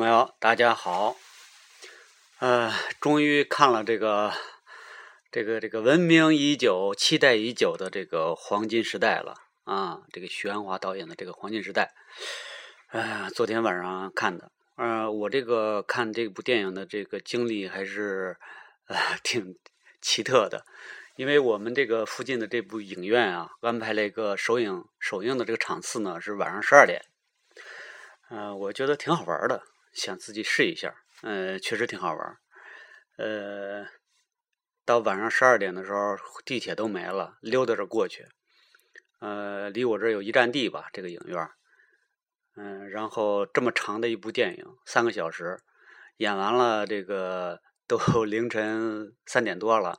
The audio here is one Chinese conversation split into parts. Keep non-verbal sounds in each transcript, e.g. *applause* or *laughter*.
朋友，大家好。呃，终于看了这个、这个、这个闻名已久、期待已久的这个黄金时代了啊！这个徐安华导演的这个黄金时代，哎，昨天晚上看的。呃，我这个看这部电影的这个经历还是呃 *laughs* 挺奇特的，因为我们这个附近的这部影院啊，安排了一个首映首映的这个场次呢是晚上十二点。呃，我觉得挺好玩的，想自己试一下。呃，确实挺好玩。呃，到晚上十二点的时候，地铁都没了，溜达着过去。呃，离我这有一站地吧，这个影院。嗯，然后这么长的一部电影，三个小时，演完了，这个都 *laughs* 凌晨三点多了。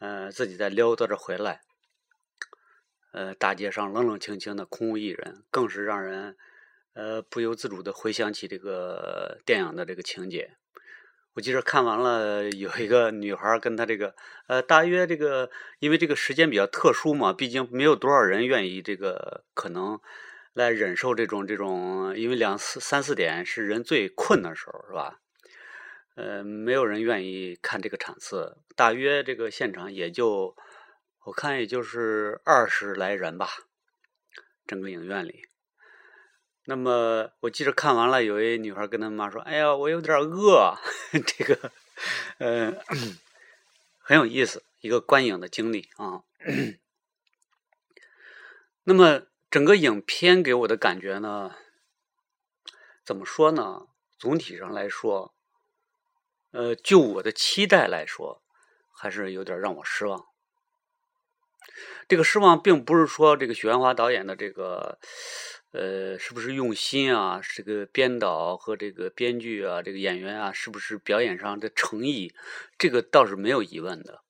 呃，自己再溜达着回来。呃，大街上冷冷清清的，空无一人，更是让人呃不由自主的回想起这个电影的这个情节。我记得看完了，有一个女孩跟她这个呃，大约这个，因为这个时间比较特殊嘛，毕竟没有多少人愿意这个可能来忍受这种这种，因为两四三四点是人最困的时候，是吧？呃，没有人愿意看这个场次，大约这个现场也就我看也就是二十来人吧，整个影院里。那么我记着看完了，有一女孩跟她妈说：“哎呀，我有点饿。”这个，呃，很有意思，一个观影的经历啊。那么整个影片给我的感觉呢，怎么说呢？总体上来说，呃，就我的期待来说，还是有点让我失望。这个失望并不是说这个许鞍华导演的这个。呃，是不是用心啊？这个编导和这个编剧啊，这个演员啊，是不是表演上的诚意？这个倒是没有疑问的。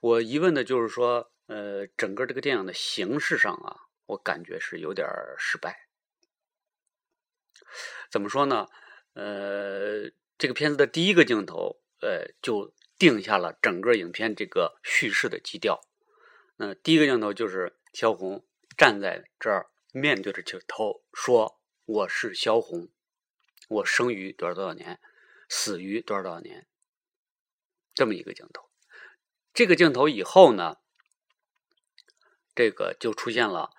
我疑问的就是说，呃，整个这个电影的形式上啊，我感觉是有点失败。怎么说呢？呃，这个片子的第一个镜头，呃，就定下了整个影片这个叙事的基调。那第一个镜头就是萧红站在这儿。面对着镜头说：“我是萧红，我生于多少多少年，死于多少多少年。”这么一个镜头。这个镜头以后呢，这个就出现了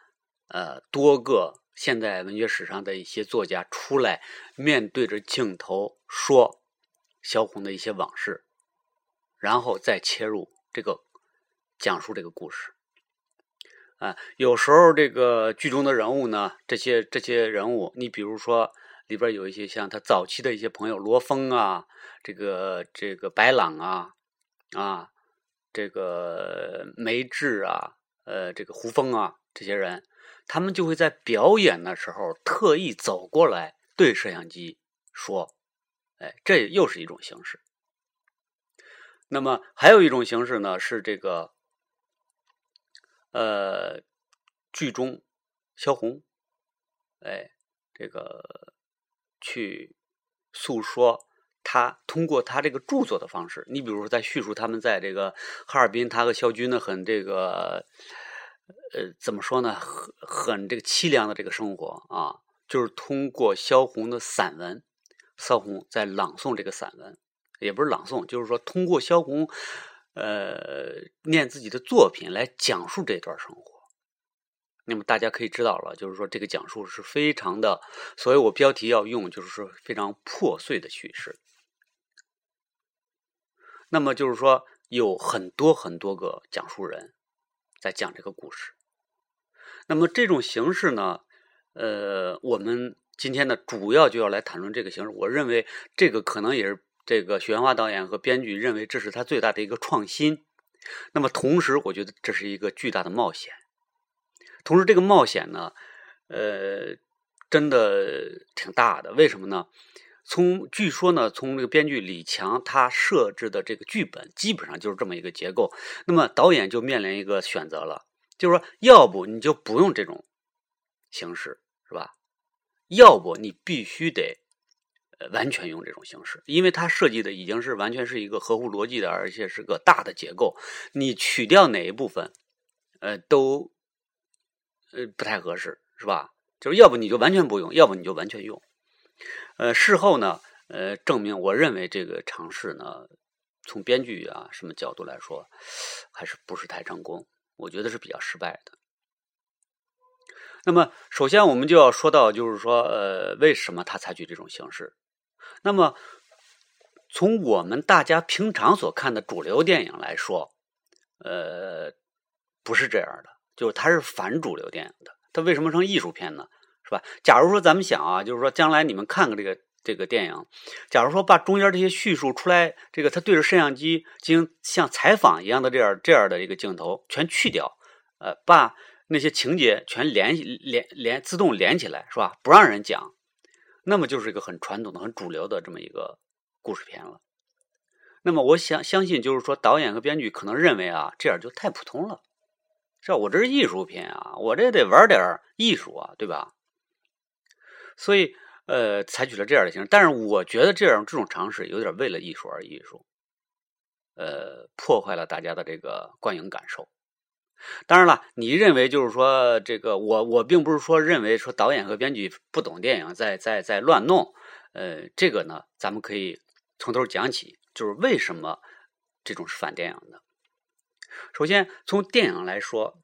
呃多个现代文学史上的一些作家出来面对着镜头说萧红的一些往事，然后再切入这个讲述这个故事。啊，有时候这个剧中的人物呢，这些这些人物，你比如说里边有一些像他早期的一些朋友罗峰啊，这个这个白朗啊，啊，这个梅志啊，呃，这个胡峰啊，这些人，他们就会在表演的时候特意走过来对摄像机说，哎，这又是一种形式。那么还有一种形式呢，是这个。呃，剧中萧红，哎，这个去诉说他通过他这个著作的方式，你比如说在叙述他们在这个哈尔滨，他和萧军呢很这个呃怎么说呢，很很这个凄凉的这个生活啊，就是通过萧红的散文，萧红在朗诵这个散文，也不是朗诵，就是说通过萧红。呃，念自己的作品来讲述这段生活，那么大家可以知道了，就是说这个讲述是非常的，所以我标题要用就是说非常破碎的叙事。那么就是说有很多很多个讲述人在讲这个故事。那么这种形式呢，呃，我们今天呢主要就要来谈论这个形式。我认为这个可能也是。这个许鞍华导演和编剧认为这是他最大的一个创新，那么同时我觉得这是一个巨大的冒险。同时这个冒险呢，呃，真的挺大的。为什么呢？从据说呢，从这个编剧李强他设置的这个剧本基本上就是这么一个结构。那么导演就面临一个选择了，就是说，要不你就不用这种形式，是吧？要不你必须得。完全用这种形式，因为它设计的已经是完全是一个合乎逻辑的，而且是个大的结构。你取掉哪一部分，呃，都呃不太合适，是吧？就是要不你就完全不用，要不你就完全用。呃，事后呢，呃，证明我认为这个尝试呢，从编剧啊什么角度来说，还是不是太成功，我觉得是比较失败的。那么，首先我们就要说到，就是说，呃，为什么他采取这种形式？那么，从我们大家平常所看的主流电影来说，呃，不是这样的，就是它是反主流电影的。它为什么成艺术片呢？是吧？假如说咱们想啊，就是说将来你们看个这个这个电影，假如说把中间这些叙述出来，这个他对着摄像机进行像采访一样的这样这样的一个镜头全去掉，呃，把。那些情节全连连连自动连起来是吧？不让人讲，那么就是一个很传统的、很主流的这么一个故事片了。那么我想相信，就是说导演和编剧可能认为啊，这样就太普通了，是吧？我这是艺术片啊，我这得玩点艺术啊，对吧？所以呃，采取了这样的形式。但是我觉得这样这种尝试有点为了艺术而艺术，呃，破坏了大家的这个观影感受。当然了，你认为就是说这个我我并不是说认为说导演和编剧不懂电影，在在在乱弄，呃，这个呢，咱们可以从头讲起，就是为什么这种是反电影的。首先从电影来说，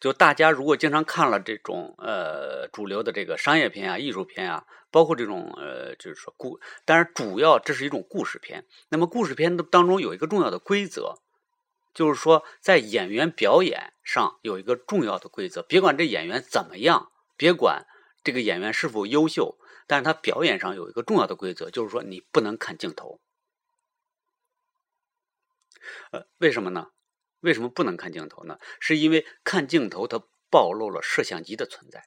就大家如果经常看了这种呃主流的这个商业片啊、艺术片啊，包括这种呃就是说故，当然主要这是一种故事片。那么故事片当中有一个重要的规则。就是说，在演员表演上有一个重要的规则，别管这演员怎么样，别管这个演员是否优秀，但是他表演上有一个重要的规则，就是说你不能看镜头。呃，为什么呢？为什么不能看镜头呢？是因为看镜头它暴露了摄像机的存在，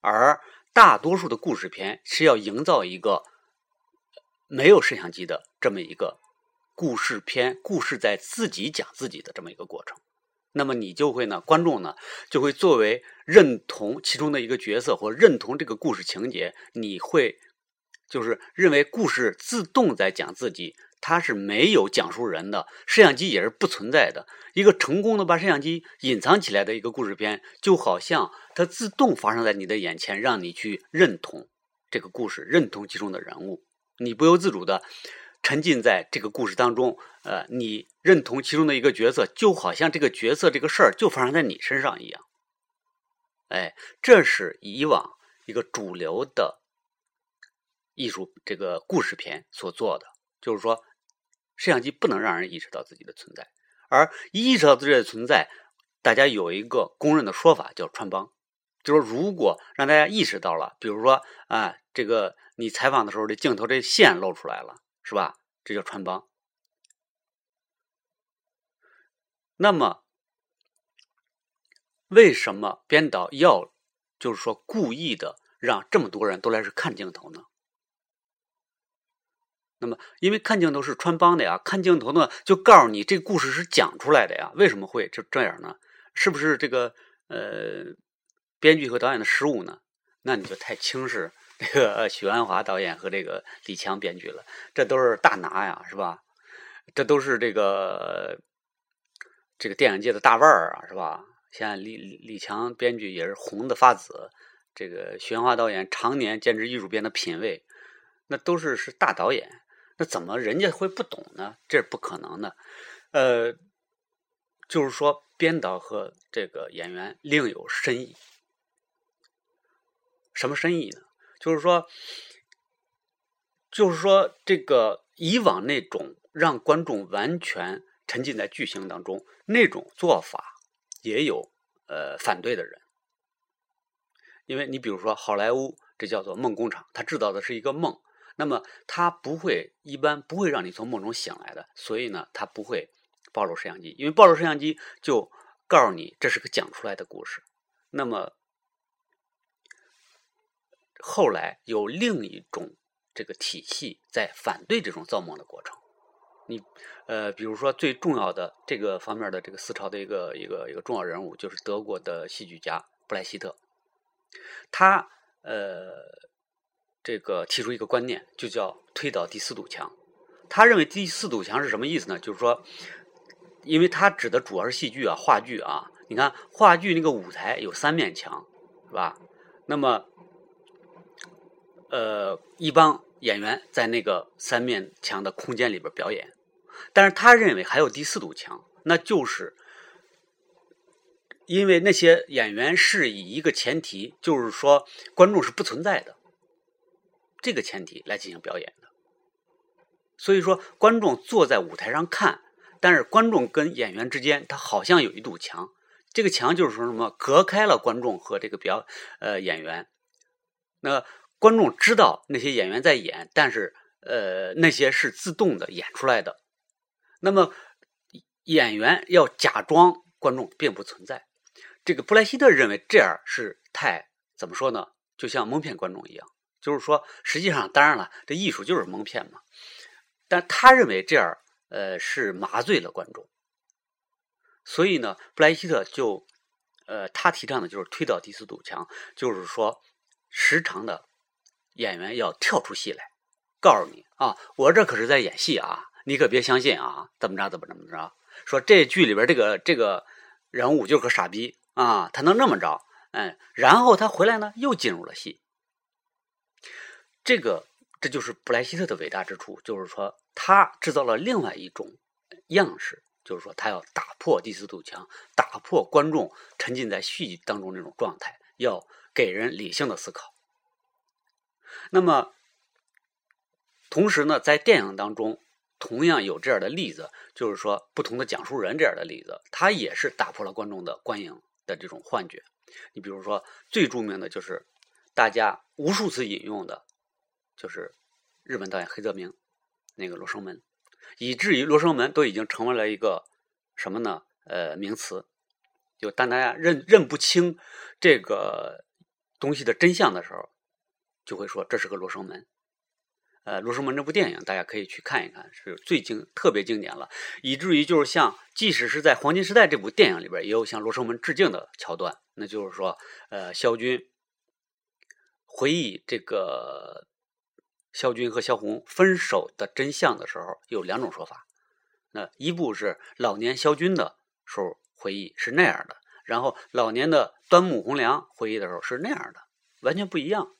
而大多数的故事片是要营造一个没有摄像机的这么一个。故事片，故事在自己讲自己的这么一个过程，那么你就会呢，观众呢就会作为认同其中的一个角色或认同这个故事情节，你会就是认为故事自动在讲自己，它是没有讲述人的，摄像机也是不存在的。一个成功的把摄像机隐藏起来的一个故事片，就好像它自动发生在你的眼前，让你去认同这个故事，认同其中的人物，你不由自主的。沉浸在这个故事当中，呃，你认同其中的一个角色，就好像这个角色这个事儿就发生在你身上一样。哎，这是以往一个主流的艺术这个故事片所做的，就是说，摄像机不能让人意识到自己的存在，而意识到自己的存在，大家有一个公认的说法叫穿帮，就是如果让大家意识到了，比如说啊，这个你采访的时候，这镜头这线露出来了。是吧？这叫穿帮。那么，为什么编导要就是说故意的让这么多人都来是看镜头呢？那么，因为看镜头是穿帮的呀，看镜头呢就告诉你这故事是讲出来的呀。为什么会就这样呢？是不是这个呃编剧和导演的失误呢？那你就太轻视。这个许鞍华导演和这个李强编剧了，这都是大拿呀，是吧？这都是这个这个电影界的大腕儿啊，是吧？现在李李强编剧也是红的发紫，这个许鞍华导演常年坚持艺术片的品味，那都是是大导演，那怎么人家会不懂呢？这是不可能的。呃，就是说编导和这个演员另有深意，什么深意呢？就是说，就是说，这个以往那种让观众完全沉浸在剧情当中那种做法，也有呃反对的人。因为你比如说好莱坞，这叫做梦工厂，它制造的是一个梦，那么它不会一般不会让你从梦中醒来的，所以呢，它不会暴露摄像机，因为暴露摄像机就告诉你这是个讲出来的故事，那么。后来有另一种这个体系在反对这种造梦的过程。你呃，比如说最重要的这个方面的这个思潮的一个一个一个重要人物，就是德国的戏剧家布莱希特。他呃，这个提出一个观念，就叫推倒第四堵墙。他认为第四堵墙是什么意思呢？就是说，因为他指的主要是戏剧啊，话剧啊。你看话剧那个舞台有三面墙，是吧？那么呃，一帮演员在那个三面墙的空间里边表演，但是他认为还有第四堵墙，那就是因为那些演员是以一个前提，就是说观众是不存在的这个前提来进行表演的，所以说观众坐在舞台上看，但是观众跟演员之间，他好像有一堵墙，这个墙就是说什么隔开了观众和这个表呃演员，那。观众知道那些演员在演，但是呃，那些是自动的演出来的。那么演员要假装观众并不存在。这个布莱希特认为这样是太怎么说呢？就像蒙骗观众一样。就是说，实际上当然了，这艺术就是蒙骗嘛。但他认为这样呃是麻醉了观众。所以呢，布莱希特就呃他提倡的就是推倒第四堵墙，就是说时常的。演员要跳出戏来，告诉你啊，我这可是在演戏啊，你可别相信啊，怎么着怎么怎么着？说这剧里边这个这个人物就是个傻逼啊，他能那么着？嗯，然后他回来呢，又进入了戏。这个这就是布莱希特的伟大之处，就是说他制造了另外一种样式，就是说他要打破第四堵墙，打破观众沉浸在戏剧当中那种状态，要给人理性的思考。那么，同时呢，在电影当中，同样有这样的例子，就是说不同的讲述人这样的例子，他也是打破了观众的观影的这种幻觉。你比如说，最著名的就是大家无数次引用的，就是日本导演黑泽明那个《罗生门》，以至于《罗生门》都已经成为了一个什么呢？呃，名词。就当大家认认不清这个东西的真相的时候。就会说这是个罗生门，呃，罗生门这部电影大家可以去看一看，是最经特别经典了，以至于就是像即使是在黄金时代这部电影里边，也有向罗生门致敬的桥段。那就是说，呃，萧军回忆这个萧军和萧红分手的真相的时候，有两种说法。那一部是老年萧军的时候回忆是那样的，然后老年的端木蕻良回忆的时候是那样的，完全不一样。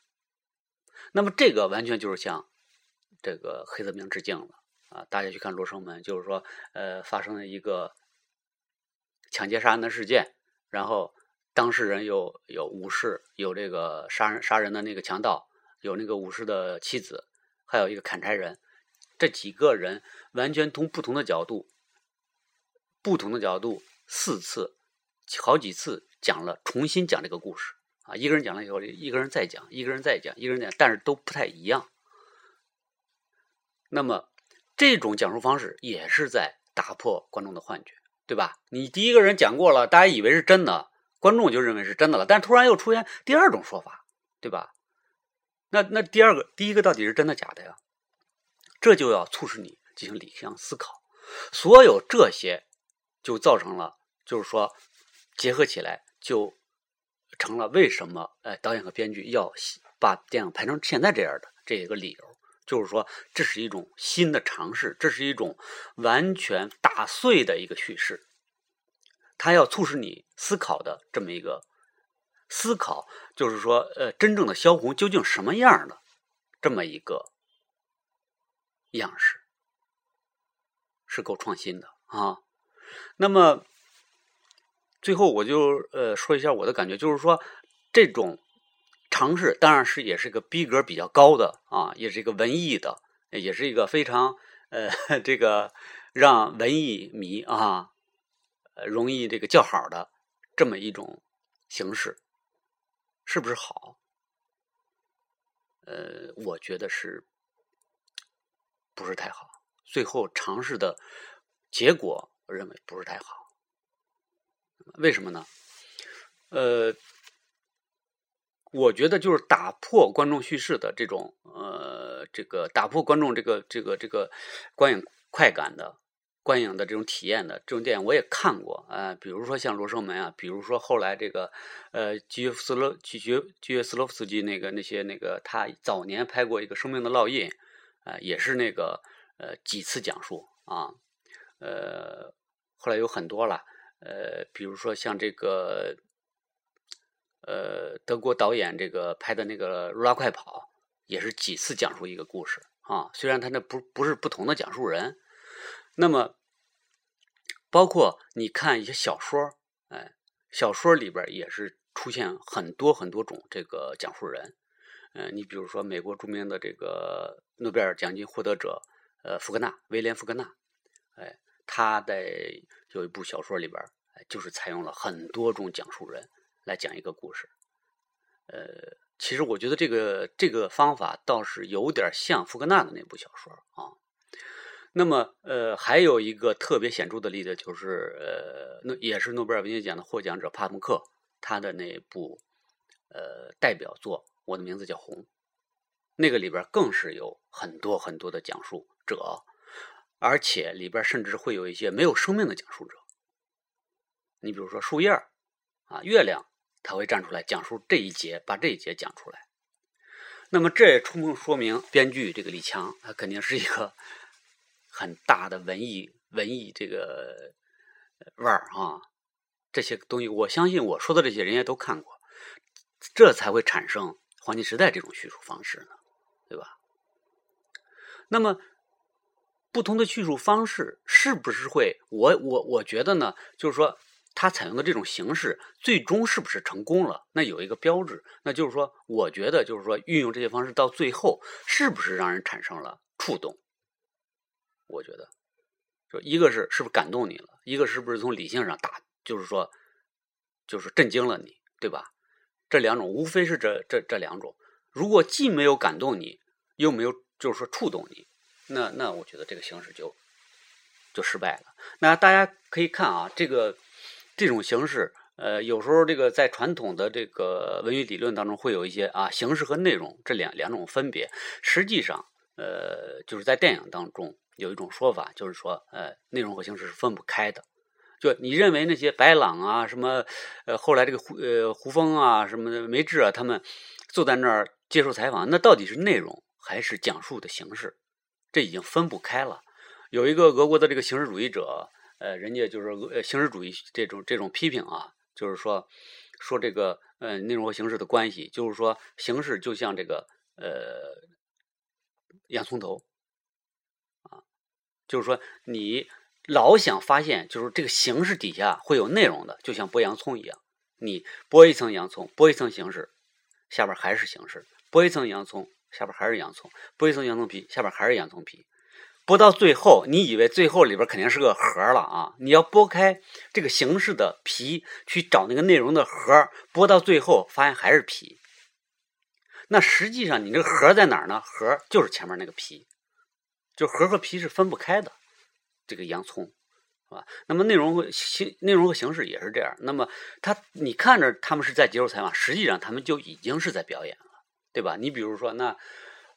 那么这个完全就是向这个黑泽明致敬了啊！大家去看《罗生门》，就是说，呃，发生了一个抢劫杀人的事件，然后当事人有有武士，有这个杀人杀人的那个强盗，有那个武士的妻子，还有一个砍柴人，这几个人完全从不同的角度，不同的角度四次、好几次讲了，重新讲这个故事。啊，一个人讲了以后，一个人再讲，一个人再讲，一个人讲，但是都不太一样。那么这种讲述方式也是在打破观众的幻觉，对吧？你第一个人讲过了，大家以为是真的，观众就认为是真的了，但突然又出现第二种说法，对吧？那那第二个，第一个到底是真的假的呀？这就要促使你进行理性思考。所有这些就造成了，就是说结合起来就。成了为什么？哎，导演和编剧要把电影拍成现在这样的这一个理由，就是说这是一种新的尝试，这是一种完全打碎的一个叙事，它要促使你思考的这么一个思考，就是说，呃，真正的萧红究竟什么样的这么一个样式，是够创新的啊。那么。最后，我就呃说一下我的感觉，就是说，这种尝试当然是也是个逼格比较高的啊，也是一个文艺的，也是一个非常呃这个让文艺迷啊容易这个叫好的这么一种形式，是不是好？呃，我觉得是不是太好？最后尝试的结果，我认为不是太好。为什么呢？呃，我觉得就是打破观众叙事的这种呃，这个打破观众这个这个这个观影快感的观影的这种体验的这种电影，我也看过啊。比如说像《罗生门》啊，比如说后来这个呃，基耶夫斯洛基约基耶斯洛夫斯基那个那些那个他早年拍过一个《生命的烙印》啊，也是那个呃几次讲述啊，呃，后来有很多了。呃，比如说像这个，呃，德国导演这个拍的那个《如拉快跑》，也是几次讲述一个故事啊。虽然他那不不是不同的讲述人，那么包括你看一些小说，哎，小说里边也是出现很多很多种这个讲述人。嗯，你比如说美国著名的这个诺贝尔奖金获得者，呃，福克纳，威廉·福克纳，哎，他在有一部小说里边，就是采用了很多种讲述人来讲一个故事。呃，其实我觉得这个这个方法倒是有点像福克纳的那部小说啊。那么，呃，还有一个特别显著的例子就是，呃，诺也是诺贝尔文学奖的获奖者帕慕克，他的那部呃代表作。我的名字叫红，那个里边更是有很多很多的讲述者，而且里边甚至会有一些没有生命的讲述者。你比如说树叶啊，月亮，他会站出来讲述这一节，把这一节讲出来。那么这也充分说明，编剧这个李强，他肯定是一个很大的文艺文艺这个腕儿啊。这些东西，我相信我说的这些人家都看过，这才会产生。黄金时代这种叙述方式呢，对吧？那么不同的叙述方式是不是会？我我我觉得呢，就是说他采用的这种形式最终是不是成功了？那有一个标志，那就是说，我觉得就是说运用这些方式到最后是不是让人产生了触动？我觉得，就一个是是不是感动你了？一个是不是从理性上打，就是说就是震惊了你，对吧？这两种无非是这这这两种，如果既没有感动你，又没有就是说触动你，那那我觉得这个形式就就失败了。那大家可以看啊，这个这种形式，呃，有时候这个在传统的这个文学理论当中会有一些啊形式和内容这两两种分别。实际上，呃，就是在电影当中有一种说法，就是说，呃，内容和形式是分不开的。就你认为那些白朗啊，什么，呃，后来这个胡呃胡风啊，什么的梅志啊，他们坐在那儿接受采访，那到底是内容还是讲述的形式？这已经分不开了。有一个俄国的这个形式主义者，呃，人家就是呃形式主义这种这种批评啊，就是说说这个呃内容和形式的关系，就是说形式就像这个呃洋葱头啊，就是说你。老想发现，就是这个形式底下会有内容的，就像剥洋葱一样。你剥一层洋葱，剥一层形式，下边还是形式；剥一层洋葱，下边还是洋葱；剥一层洋葱皮，下边还是洋葱皮。剥到最后，你以为最后里边肯定是个核了啊？你要剥开这个形式的皮，去找那个内容的核，剥到最后发现还是皮。那实际上你这个核在哪儿呢？核就是前面那个皮，就核和皮是分不开的。这个洋葱，是吧？那么内容和形内容和形式也是这样。那么他你看着他们是在接受采访，实际上他们就已经是在表演了，对吧？你比如说，那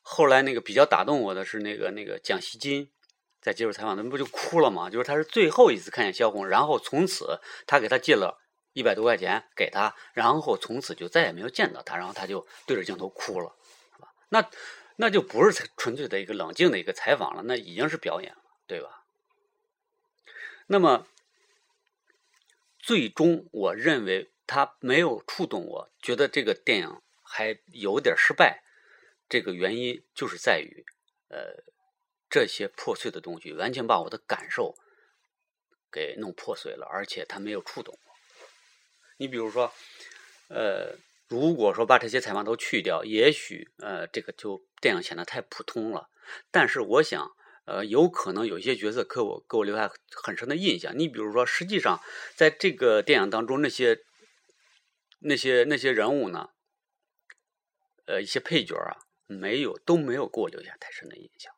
后来那个比较打动我的是那个那个蒋锡金在接受采访，那不就哭了吗？就是他是最后一次看见萧红，然后从此他给他借了一百多块钱给他，然后从此就再也没有见到他，然后他就对着镜头哭了，那那就不是 *laughs* 纯粹的一个冷静的一个采访了，那已经是表演了，对吧？那么，最终我认为他没有触动我，觉得这个电影还有点失败。这个原因就是在于，呃，这些破碎的东西完全把我的感受给弄破碎了，而且他没有触动我。你比如说，呃，如果说把这些采访都去掉，也许呃，这个就电影显得太普通了。但是我想。呃，有可能有一些角色给我给我留下很深的印象。你比如说，实际上在这个电影当中，那些那些那些人物呢，呃，一些配角啊，没有都没有给我留下太深的印象。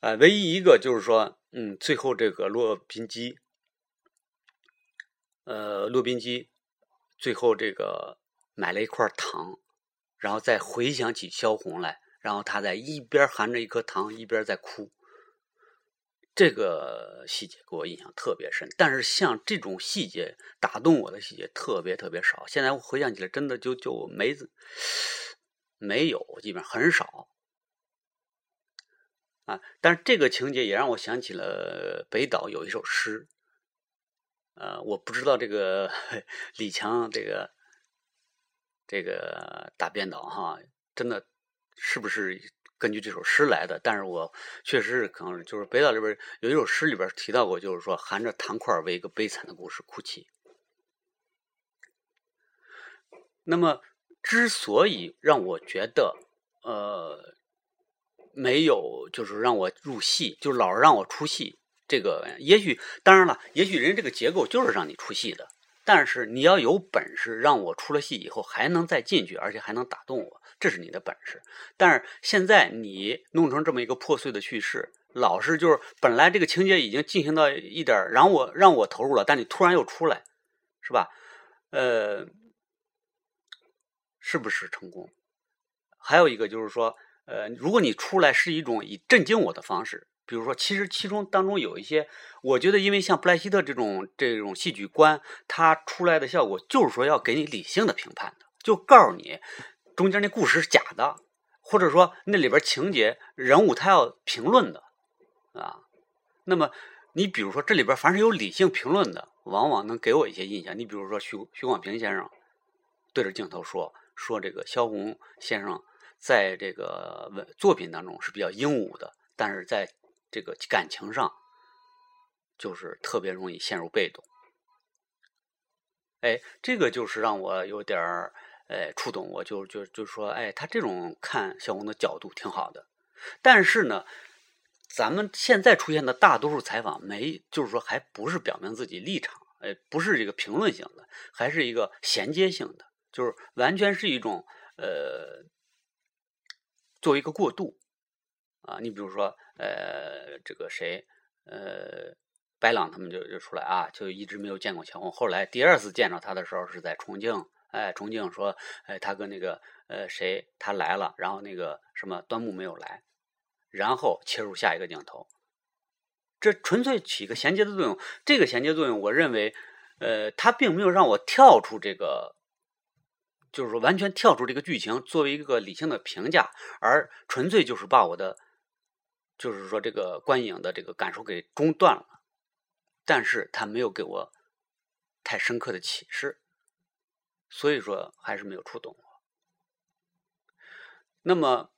呃，唯一一个就是说，嗯，最后这个洛宾基，呃，洛宾基最后这个买了一块糖，然后再回想起萧红来。然后他在一边含着一颗糖，一边在哭。这个细节给我印象特别深。但是像这种细节打动我的细节特别特别少。现在我回想起来，真的就就没没有，基本上很少啊。但是这个情节也让我想起了北岛有一首诗。呃，我不知道这个 *laughs* 李强这个这个大编导哈，真的。是不是根据这首诗来的，但是我确实是可能就是北岛里边有一首诗里边提到过，就是说含着糖块为一个悲惨的故事哭泣。那么，之所以让我觉得呃没有就是让我入戏，就老是让我出戏，这个也许当然了，也许人这个结构就是让你出戏的。但是你要有本事，让我出了戏以后还能再进去，而且还能打动我，这是你的本事。但是现在你弄成这么一个破碎的叙事，老是就是本来这个情节已经进行到一点，让我让我投入了，但你突然又出来，是吧？呃，是不是成功？还有一个就是说，呃，如果你出来是一种以震惊我的方式。比如说，其实其中当中有一些，我觉得，因为像布莱希特这种这种戏剧观，他出来的效果就是说要给你理性的评判的，就告诉你中间那故事是假的，或者说那里边情节人物他要评论的啊。那么你比如说这里边凡是有理性评论的，往往能给我一些印象。你比如说徐徐广平先生对着镜头说说这个萧红先生在这个文作品当中是比较英武的，但是在这个感情上，就是特别容易陷入被动。哎，这个就是让我有点儿哎触动，我就就就说，哎，他这种看小红的角度挺好的。但是呢，咱们现在出现的大多数采访，没就是说还不是表明自己立场，哎，不是这个评论性的，还是一个衔接性的，就是完全是一种呃，作为一个过渡。啊，你比如说，呃，这个谁，呃，白朗他们就就出来啊，就一直没有见过小红。后来第二次见着他的时候是在重庆，哎，重庆说，哎，他跟那个呃谁他来了，然后那个什么端木没有来，然后切入下一个镜头，这纯粹起个衔接的作用。这个衔接作用，我认为，呃，他并没有让我跳出这个。就是说，完全跳出这个剧情，作为一个理性的评价，而纯粹就是把我的。就是说，这个观影的这个感受给中断了，但是他没有给我太深刻的启示，所以说还是没有触动我。那么，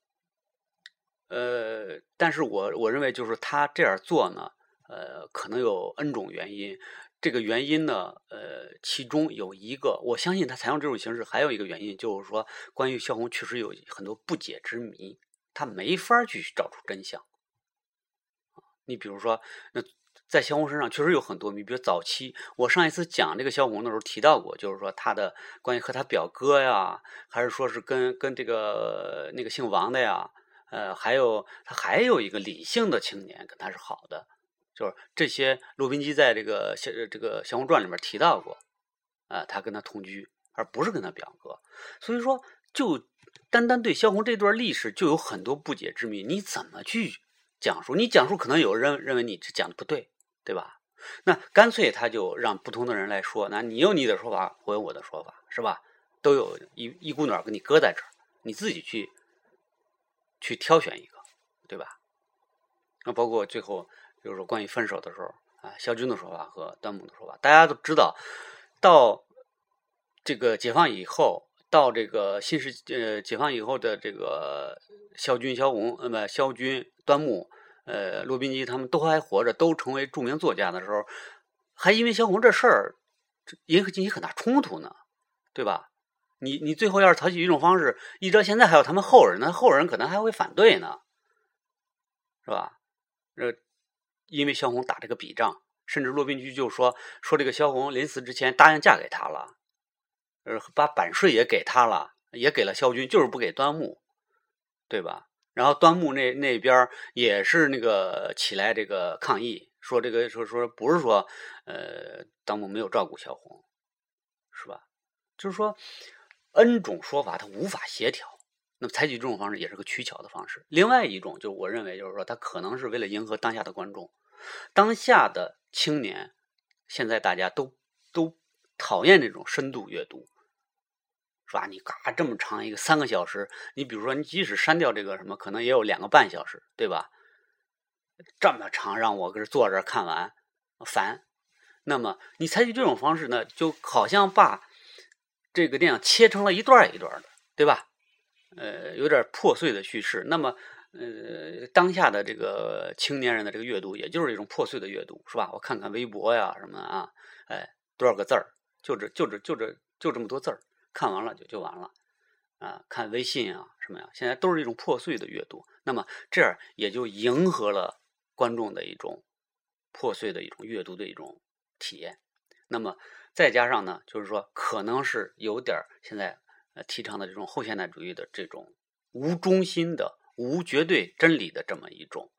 呃，但是我我认为就是他这样做呢，呃，可能有 N 种原因。这个原因呢，呃，其中有一个，我相信他采用这种形式，还有一个原因就是说，关于萧红确实有很多不解之谜，他没法去找出真相。你比如说，那在萧红身上确实有很多谜。比如早期，我上一次讲这个萧红的时候提到过，就是说他的关于和他表哥呀，还是说是跟跟这个那个姓王的呀，呃，还有他还有一个李姓的青年跟他是好的，就是这些。骆宾基在这个《萧这个萧红传》里面提到过，啊，他跟他同居，而不是跟他表哥。所以说，就单单对萧红这段历史就有很多不解之谜，你怎么去？讲述你讲述，可能有人认为你这讲的不对，对吧？那干脆他就让不同的人来说，那你有你的说法，我有我的说法，是吧？都有一一股脑给你搁在这儿，你自己去去挑选一个，对吧？那包括最后就是关于分手的时候啊，肖军的说法和端木的说法，大家都知道，到这个解放以后，到这个新时呃解放以后的这个肖军、肖红，那么肖军、端木。呃，骆宾基他们都还活着，都成为著名作家的时候，还因为萧红这事儿引起进行很大冲突呢，对吧？你你最后要是采取一种方式，一直到现在还有他们后人，那后人可能还会反对呢，是吧？呃，因为萧红打这个笔仗，甚至骆宾基就说说这个萧红临死之前答应嫁给他了，呃，把版税也给他了，也给了萧军，就是不给端木，对吧？然后端木那那边也是那个起来这个抗议，说这个说说不是说，呃，端木没有照顾小红，是吧？就是说，N 种说法他无法协调，那么采取这种方式也是个取巧的方式。另外一种就是我认为就是说他可能是为了迎合当下的观众，当下的青年现在大家都都讨厌这种深度阅读。是吧？你嘎这么长一个三个小时，你比如说你即使删掉这个什么，可能也有两个半小时，对吧？这么长让我搁这坐着看完，烦。那么你采取这种方式呢，就好像把这个电影切成了一段一段的，对吧？呃有点破碎的叙事。那么，呃，当下的这个青年人的这个阅读，也就是一种破碎的阅读，是吧？我看看微博呀什么啊，哎，多少个字儿，就这就这就这就这么多字儿，看完了就就完了啊。看微信啊什么呀，现在都是一种破碎的阅读。那么这样也就迎合了观众的一种破碎的一种阅读的一种体验。那么再加上呢，就是说可能是有点现在呃提倡的这种后现代主义的这种无中心的、无绝对真理的这么一种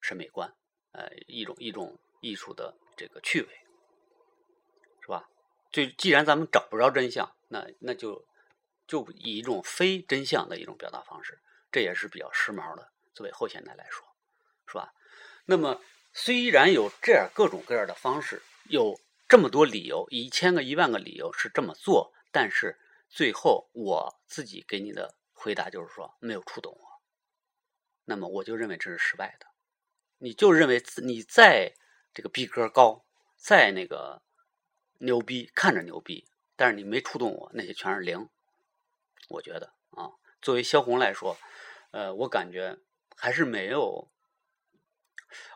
审美观，呃，一种一种艺术的这个趣味，是吧？就既然咱们找不着真相，那那就就以一种非真相的一种表达方式，这也是比较时髦的。作为后现代来说，是吧？那么虽然有这样各种各样的方式，有这么多理由，一千个、一万个理由是这么做，但是最后我自己给你的回答就是说没有触动我。那么我就认为这是失败的。你就认为你再这个逼格高，再那个牛逼，看着牛逼，但是你没触动我，那些全是零。我觉得啊，作为萧红来说，呃，我感觉。还是没有，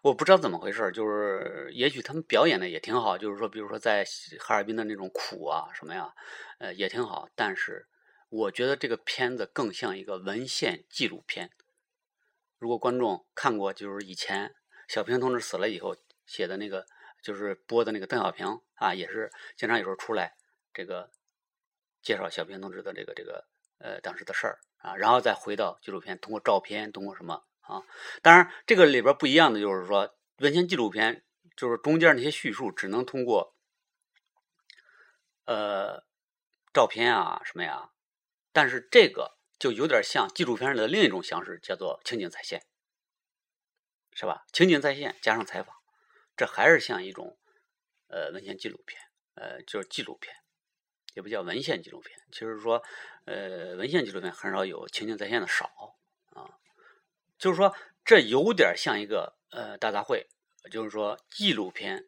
我不知道怎么回事就是也许他们表演的也挺好，就是说，比如说在哈尔滨的那种苦啊什么呀，呃，也挺好。但是我觉得这个片子更像一个文献纪录片。如果观众看过，就是以前小平同志死了以后写的那个，就是播的那个邓小平啊，也是经常有时候出来这个介绍小平同志的这个这个呃当时的事儿啊，然后再回到纪录片，通过照片，通过什么。啊，当然，这个里边不一样的就是说，文献纪录片就是中间那些叙述只能通过呃照片啊什么呀，但是这个就有点像纪录片的另一种形式，叫做情景再现，是吧？情景再现加上采访，这还是像一种呃文献纪录片，呃就是纪录片，也不叫文献纪录片。其实说，呃文献纪录片很少有情景再现的少啊。就是说，这有点像一个呃大杂烩，就是说纪录片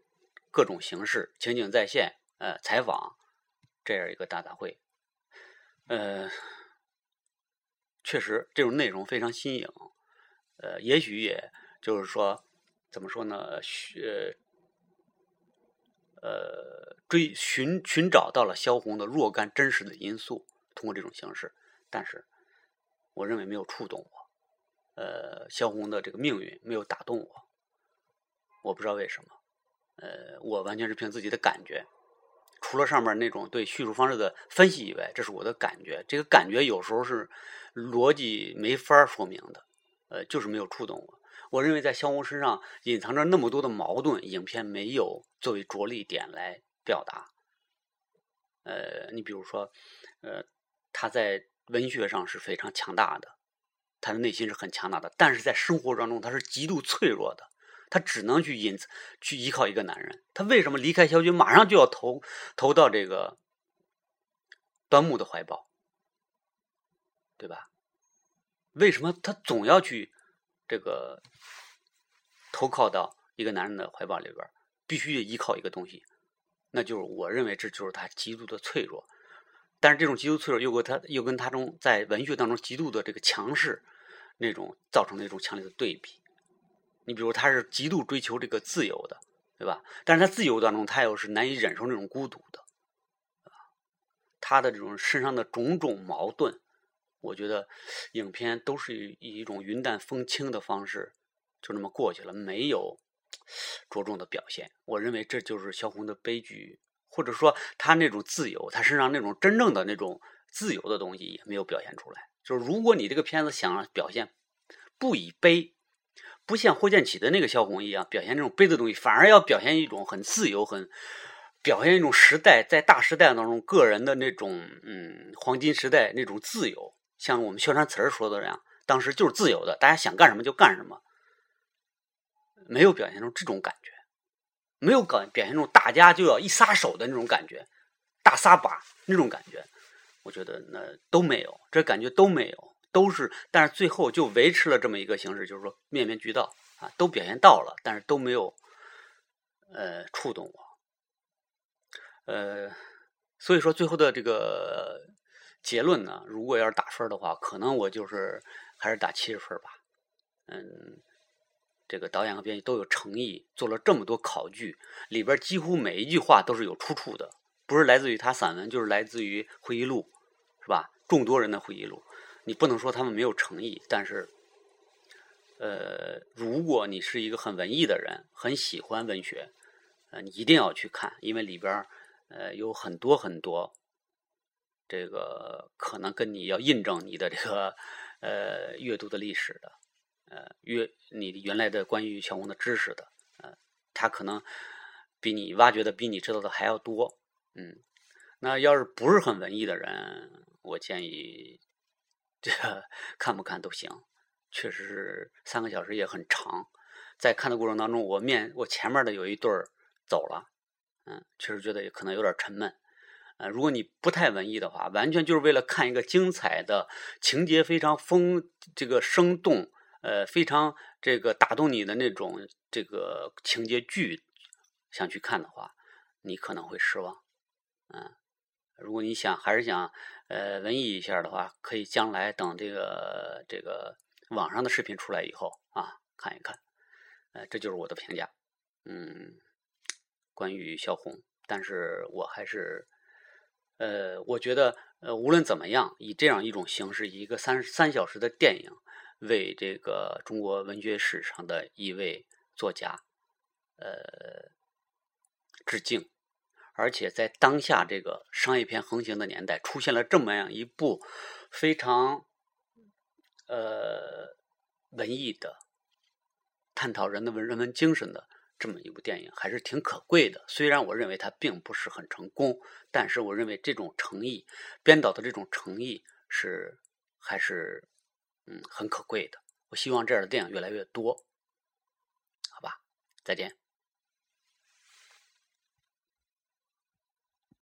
各种形式、情景再现、呃采访这样一个大杂烩。呃，确实这种内容非常新颖，呃，也许也就是说怎么说呢？呃呃，追寻寻找到了萧红的若干真实的因素，通过这种形式，但是我认为没有触动我。呃，萧红的这个命运没有打动我，我不知道为什么。呃，我完全是凭自己的感觉，除了上面那种对叙述方式的分析以外，这是我的感觉。这个感觉有时候是逻辑没法说明的，呃，就是没有触动我。我认为在萧红身上隐藏着那么多的矛盾，影片没有作为着力点来表达。呃，你比如说，呃，他在文学上是非常强大的。他的内心是很强大的，但是在生活当中他是极度脆弱的，他只能去引去依靠一个男人。他为什么离开萧军，马上就要投投到这个端木的怀抱，对吧？为什么他总要去这个投靠到一个男人的怀抱里边？必须得依靠一个东西，那就是我认为这就是他极度的脆弱。但是这种极度脆弱又跟他又跟他中在文学当中极度的这个强势，那种造成的一种强烈的对比。你比如他是极度追求这个自由的，对吧？但是他自由当中他又是难以忍受那种孤独的，他的这种身上的种种矛盾，我觉得影片都是以一种云淡风轻的方式就那么过去了，没有着重的表现。我认为这就是萧红的悲剧。或者说他那种自由，他身上那种真正的那种自由的东西也没有表现出来。就是如果你这个片子想表现不以悲，不像霍建起的那个萧红一样表现这种悲的东西，反而要表现一种很自由、很表现一种时代在大时代当中个人的那种嗯黄金时代那种自由。像我们宣传词儿说的那样，当时就是自由的，大家想干什么就干什么，没有表现出这种感觉。没有感表现出大家就要一撒手的那种感觉，大撒把那种感觉，我觉得那都没有，这感觉都没有，都是，但是最后就维持了这么一个形式，就是说面面俱到啊，都表现到了，但是都没有，呃，触动我，呃，所以说最后的这个结论呢，如果要是打分的话，可能我就是还是打七十分吧。嗯，这个导演和编剧都有诚意，做了这么多考据，里边几乎每一句话都是有出处的，不是来自于他散文，就是来自于回忆录，是吧？众多人的回忆录，你不能说他们没有诚意，但是，呃，如果你是一个很文艺的人，很喜欢文学，呃，你一定要去看，因为里边呃有很多很多。这个可能跟你要印证你的这个呃阅读的历史的，呃阅你原来的关于小红的知识的，呃，他可能比你挖掘的比你知道的还要多，嗯，那要是不是很文艺的人，我建议这看不看都行，确实是三个小时也很长，在看的过程当中，我面我前面的有一对儿走了，嗯，确实觉得可能有点沉闷。呃，如果你不太文艺的话，完全就是为了看一个精彩的情节非常丰这个生动，呃，非常这个打动你的那种这个情节剧，想去看的话，你可能会失望。嗯，如果你想还是想呃文艺一下的话，可以将来等这个这个网上的视频出来以后啊看一看。呃，这就是我的评价。嗯，关于萧红，但是我还是。呃，我觉得，呃，无论怎么样，以这样一种形式，一个三三小时的电影，为这个中国文学史上的一位作家，呃，致敬。而且在当下这个商业片横行的年代，出现了这么样一部非常，呃，文艺的，探讨人的文人文精神的。这么一部电影还是挺可贵的，虽然我认为它并不是很成功，但是我认为这种诚意，编导的这种诚意是还是嗯很可贵的。我希望这样的电影越来越多，好吧，再见。